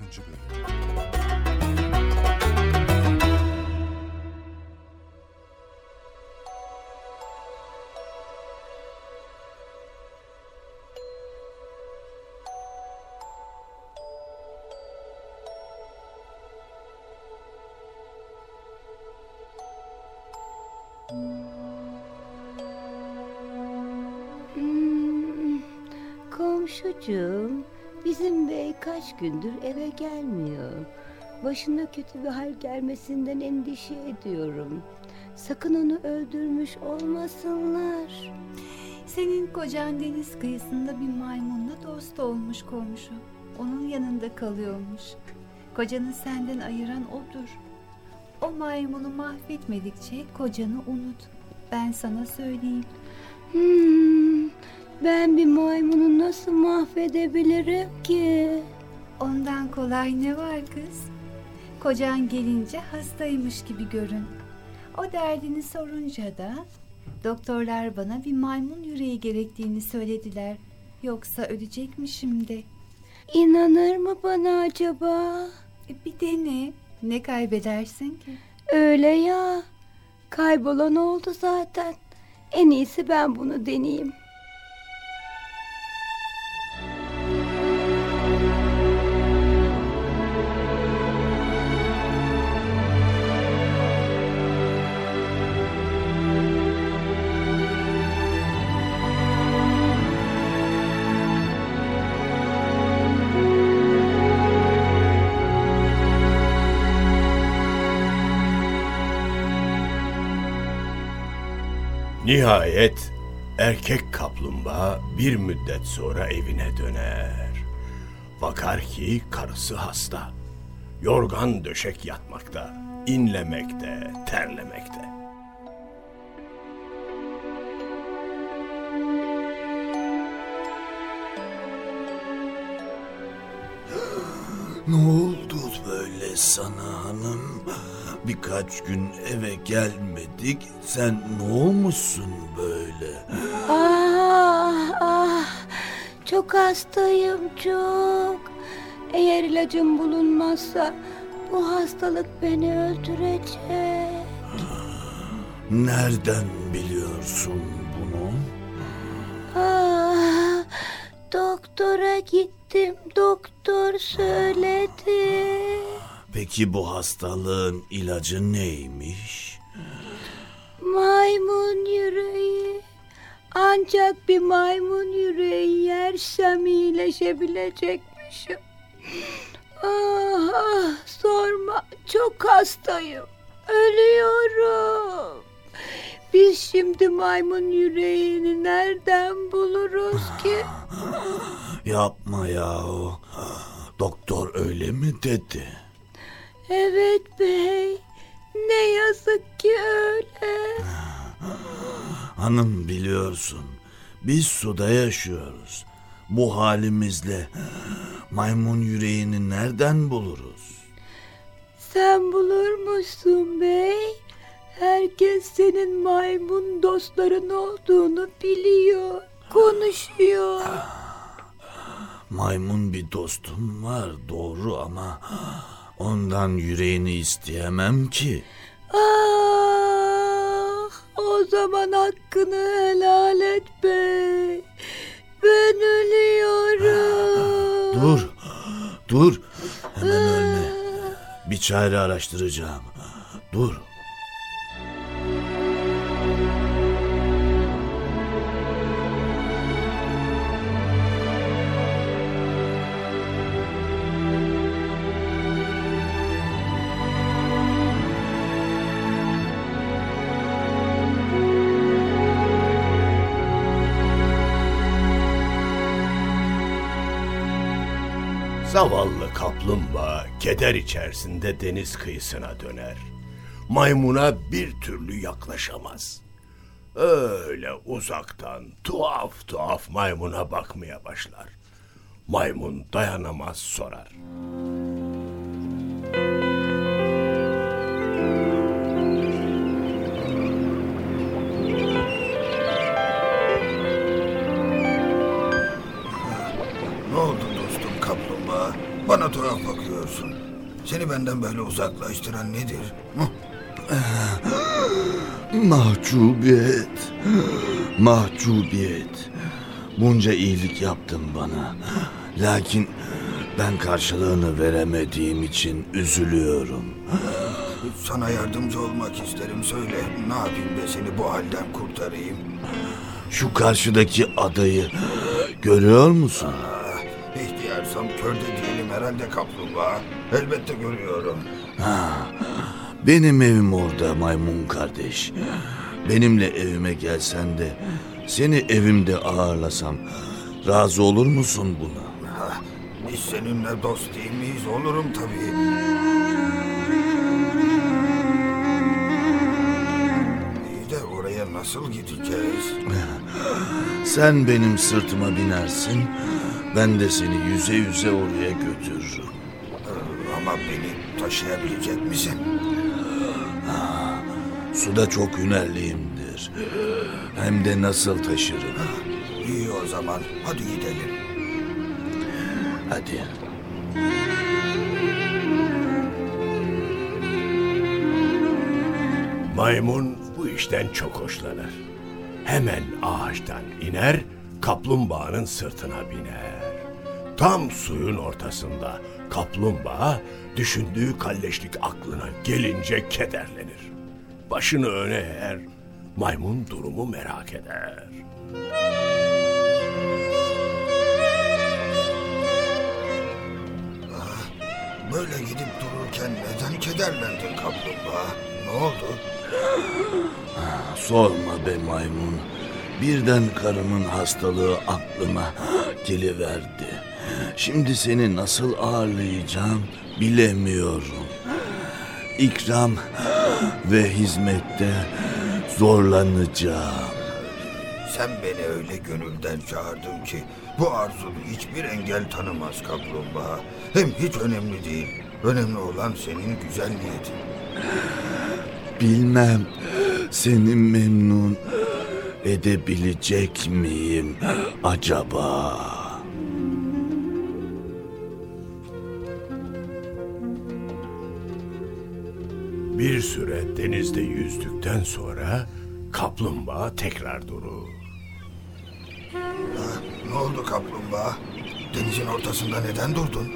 Bölüm. Hmm, komşucuğum, bizim bey kaç gündür eve gelmiyor. Başına kötü bir hal gelmesinden endişe ediyorum. Sakın onu öldürmüş olmasınlar. Senin kocan deniz kıyısında bir maymunla dost olmuş komşu. Onun yanında kalıyormuş. Kocanı senden ayıran odur. O maymunu mahvetmedikçe kocanı unut. Ben sana söyleyeyim. Hmm, ben bir maymunu nasıl mahvedebilirim ki? Ondan kolay ne var kız? Kocan gelince hastaymış gibi görün. O derdini sorunca da doktorlar bana bir maymun yüreği gerektiğini söylediler. Yoksa ölecekmişim de. İnanır mı bana acaba? E, bir dene. Ne kaybedersin ki? Öyle ya. Kaybolan oldu zaten. En iyisi ben bunu deneyeyim. Nihayet erkek kaplumbağa bir müddet sonra evine döner. Bakar ki karısı hasta. Yorgan döşek yatmakta, inlemekte, terlemekte. Ne oldu böyle sana hanım? Birkaç gün eve gelmedik. Sen ne olmuşsun böyle? Ah ah çok hastayım çok. Eğer ilacım bulunmazsa bu hastalık beni öldürecek. Nereden biliyorsun bunu? Ah, doktora gittim doktor söyledi. Peki bu hastalığın ilacı neymiş? Maymun yüreği. Ancak bir maymun yüreği yersem iyileşebilecekmişim. Ah, ah, sorma çok hastayım. Ölüyorum. Biz şimdi maymun yüreğini nereden buluruz ki? Yapma yahu. Doktor öyle mi dedi? Evet bey. Ne yazık ki öyle. Hanım biliyorsun biz suda yaşıyoruz. Bu halimizle maymun yüreğini nereden buluruz? Sen bulur musun bey? Herkes senin maymun dostların olduğunu biliyor. Konuşuyor. Maymun bir dostum var doğru ama ondan yüreğini isteyemem ki. Ah, o zaman hakkını helal et bey. Ben ölüyorum. Dur, dur. Hemen ölme. Bir çare araştıracağım. Dur. Zavallı kaplumbağa keder içerisinde deniz kıyısına döner. Maymuna bir türlü yaklaşamaz. Öyle uzaktan tuhaf tuhaf maymuna bakmaya başlar. Maymun dayanamaz sorar. Kaplumbağa? Bana tuhaf bakıyorsun. Seni benden böyle uzaklaştıran nedir? Mahcubiyet. Mahcubiyet. Bunca iyilik yaptın bana. Lakin ben karşılığını veremediğim için üzülüyorum. Sana yardımcı olmak isterim. Söyle ne yapayım da seni bu halden kurtarayım? Şu karşıdaki adayı görüyor musun? İhtiyarsam kör de değilim herhalde kaplumbağa. Elbette görüyorum. Benim evim orada maymun kardeş. Benimle evime gelsen de seni evimde ağırlasam razı olur musun buna? Biz seninle dost değil miyiz? Olurum tabii. İyi de oraya nasıl gideceğiz? Sen benim sırtıma binersin, ben de seni yüze yüze oraya götürürüm. Ama beni taşıyabilecek misin? Suda çok hünerliyimdir. Hem de nasıl taşırım. İyi o zaman. Hadi gidelim. Hadi. Maymun bu işten çok hoşlanır. Hemen ağaçtan iner, kaplumbağanın sırtına biner. Tam suyun ortasında kaplumbağa düşündüğü kalleşlik aklına gelince kederlenir. Başını öne eğer, maymun durumu merak eder. Böyle gidip dururken neden kederlendin kaplumbağa? Ne oldu? Sorma be maymun. Birden karımın hastalığı aklıma geliverdi. Şimdi seni nasıl ağırlayacağım bilemiyorum. İkram ve hizmette zorlanacağım. Sen beni öyle gönülden çağırdın ki bu arzun hiçbir engel tanımaz kaplumbağa. Hem hiç önemli değil. Önemli olan senin güzel niyetin. Bilmem seni memnun edebilecek miyim acaba? Bir süre denizde yüzdükten sonra kaplumbağa tekrar durur. Ha, ne oldu kaplumbağa? Denizin ortasında neden durdun?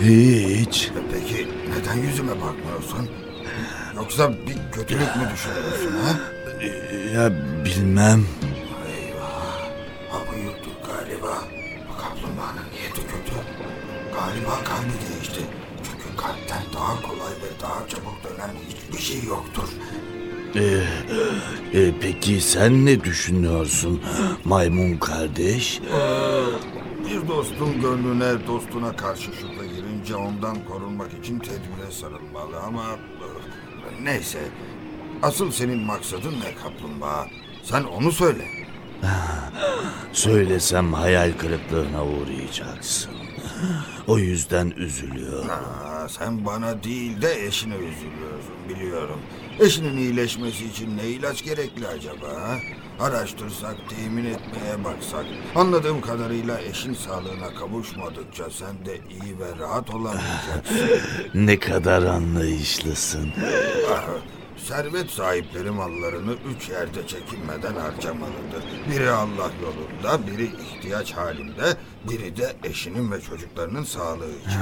Hiç. Peki neden yüzüme bakmıyorsun? Yoksa bir kötülük mü düşünüyorsun ha? Ya bilmem. Eyvah. Ha buyurdu galiba. Bu kaplumbağanın niyeti kötü. Galiba kalbi değişti. Çünkü kalpten daha kolay ve daha çabuk dönen hiçbir şey yoktur. Ee, e, peki sen ne düşünüyorsun maymun kardeş? Bir dostun gönlüne dostuna karşı şüphe girince ondan korunmak için tedbire sarılmalı ama... Neyse. Asıl senin maksadın ne kaplumbağa? Sen onu söyle. Söylesem hayal kırıklığına uğrayacaksın. O yüzden üzülüyor. Sen bana değil de eşine üzülüyorsun biliyorum. Eşinin iyileşmesi için ne ilaç gerekli acaba? ha? Araştırsak, temin etmeye baksak. Anladığım kadarıyla eşin sağlığına kavuşmadıkça sen de iyi ve rahat olamayacaksın. Ne kadar anlayışlısın. Ah, Servet sahipleri mallarını üç yerde çekinmeden harcamalıdır. Biri Allah yolunda, biri ihtiyaç halinde, biri de eşinin ve çocuklarının sağlığı için.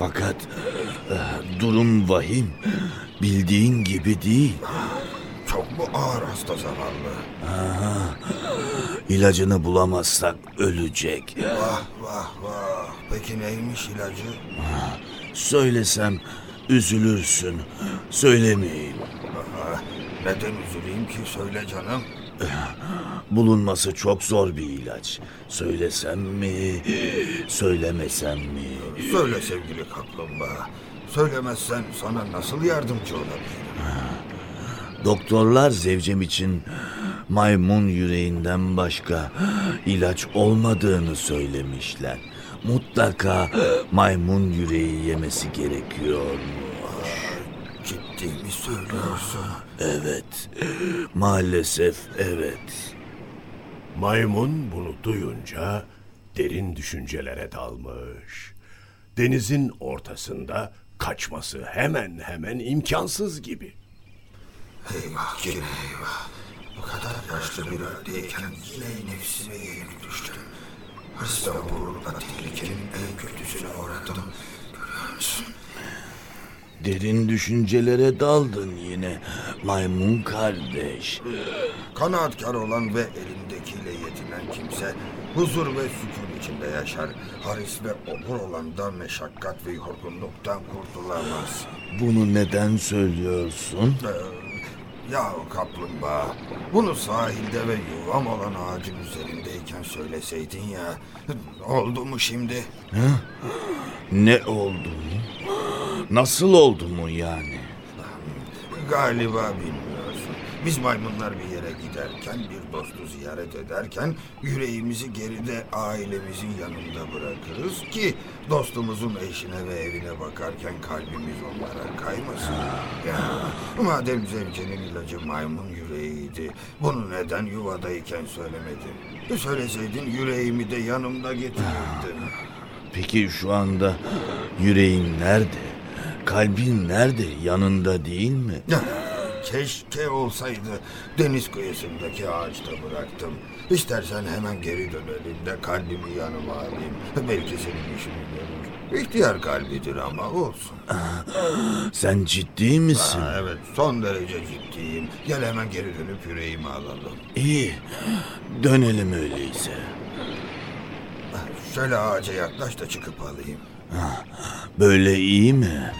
Fakat e, durum vahim. Bildiğin gibi değil. Çok mu ağır hasta zavallı? İlacını bulamazsak ölecek. Vah vah vah. Peki neymiş ilacı? Söylesem üzülürsün. Söylemeyeyim. Aha, neden üzüleyim ki söyle canım. Bulunması çok zor bir ilaç. Söylesem mi, söylemesem mi? Söyle sevgili kaplumbağa. Söylemezsen sana nasıl yardımcı olabilirim? Doktorlar zevcem için maymun yüreğinden başka ilaç olmadığını söylemişler. Mutlaka maymun yüreği yemesi gerekiyor. Ciddi mi söylüyorsun? Evet, maalesef evet. Maymun bunu duyunca derin düşüncelere dalmış. Denizin ortasında kaçması hemen hemen imkansız gibi. Eyvah Celil eyvah. Bu kadar yaşlı bir haldeyken yine nefsime yenik düştüm. Hırs ve gururla tehlikenin en kötüsüne uğradım. Görüyor musun? Derin düşüncelere daldın yine maymun kardeş. Kanaatkar olan ve elindekiyle yetinen kimse huzur ve sükun içinde yaşar. Haris ve obur olan da meşakkat ve yorgunluktan kurtulamaz. Bunu neden söylüyorsun? Ee, Ya kaplumbağa, bunu sahilde ve yuvam olan ağacın üzerindeyken söyleseydin ya, oldu mu şimdi? Ne oldu mu? Nasıl oldu mu yani? Galiba bilmiyorsun. Biz maymunlar bir yere giderken, bir dostu ziyaret ederken yüreğimizi geride ailemizin yanında bırakırız ki dostumuzun eşine ve evine bakarken kalbimiz onlara kaymasın. Ya, madem zevcenin ilacı maymun yüreğiydi, bunu neden yuvadayken söylemedin? E, Söyleseydin yüreğimi de yanımda getirirdim. Peki şu anda yüreğin nerede? Kalbin nerede? Yanında değil mi? Keşke olsaydı deniz kıyısındaki ağaçta bıraktım. İstersen hemen geri dönelim de kalbimi yanıma alayım. Belki senin işini görür. İhtiyar kalbidir ama olsun. Sen ciddi misin? Ha, evet son derece ciddiyim. Gel hemen geri dönüp yüreğimi alalım. İyi. Dönelim öyleyse. Şöyle ağaca yaklaş da çıkıp alayım. Böyle iyi mi?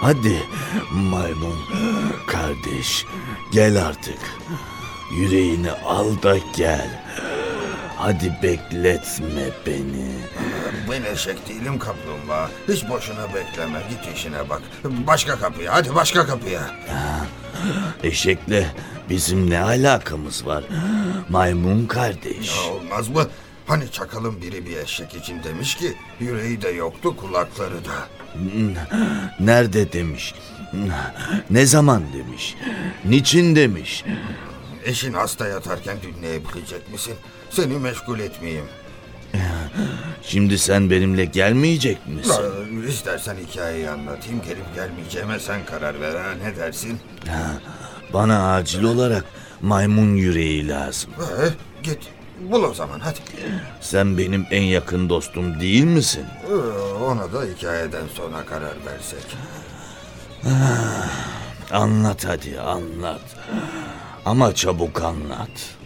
Hadi maymun kardeş gel artık. Yüreğini al da gel. Hadi bekletme beni. Ben eşek değilim kaplumbağa. Hiç boşuna bekleme. Git işine bak. Başka kapıya. Hadi başka kapıya. Eşekle bizim ne alakamız var? Maymun kardeş. Ya olmaz mı? Hani çakalın biri bir eşek için demiş ki yüreği de yoktu kulakları da. Nerede demiş? Ne zaman demiş? Niçin demiş? Eşin hasta yatarken dinleyebilecek misin? Seni meşgul etmeyeyim. Şimdi sen benimle gelmeyecek misin? Ee, İstersen hikayeyi anlatayım. Gelip gelmeyeceğime sen karar ver. Ha, ne dersin? Bana acil olarak maymun yüreği lazım. Ee, git. Bul o zaman hadi. Sen benim en yakın dostum değil misin? Ee, ona da hikayeden sonra karar versek. Anlat hadi anlat. Ama çabuk anlat.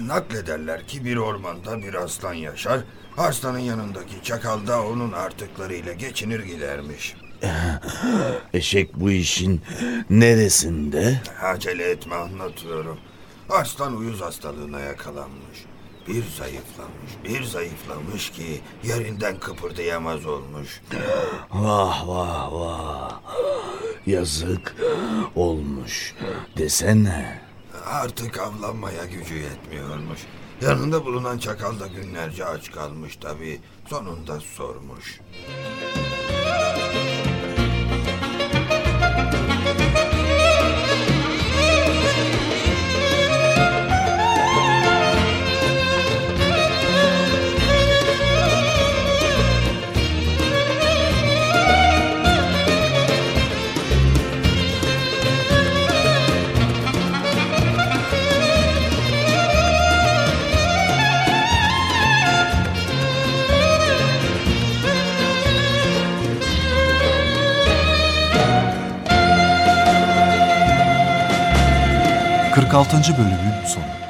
Naklederler ki bir ormanda bir aslan yaşar. Aslanın yanındaki çakal da onun artıklarıyla geçinir gidermiş. Eşek bu işin neresinde? Acele etme anlatıyorum. Aslan uyuz hastalığına yakalanmış. Bir zayıflamış, bir zayıflamış ki yerinden kıpırdayamaz olmuş. Vah vah vah. Yazık olmuş desene. Artık avlanmaya gücü yetmiyormuş. Yanında bulunan çakal da günlerce aç kalmış tabii. Sonunda sormuş. Kırk altıncı bölümün sonu.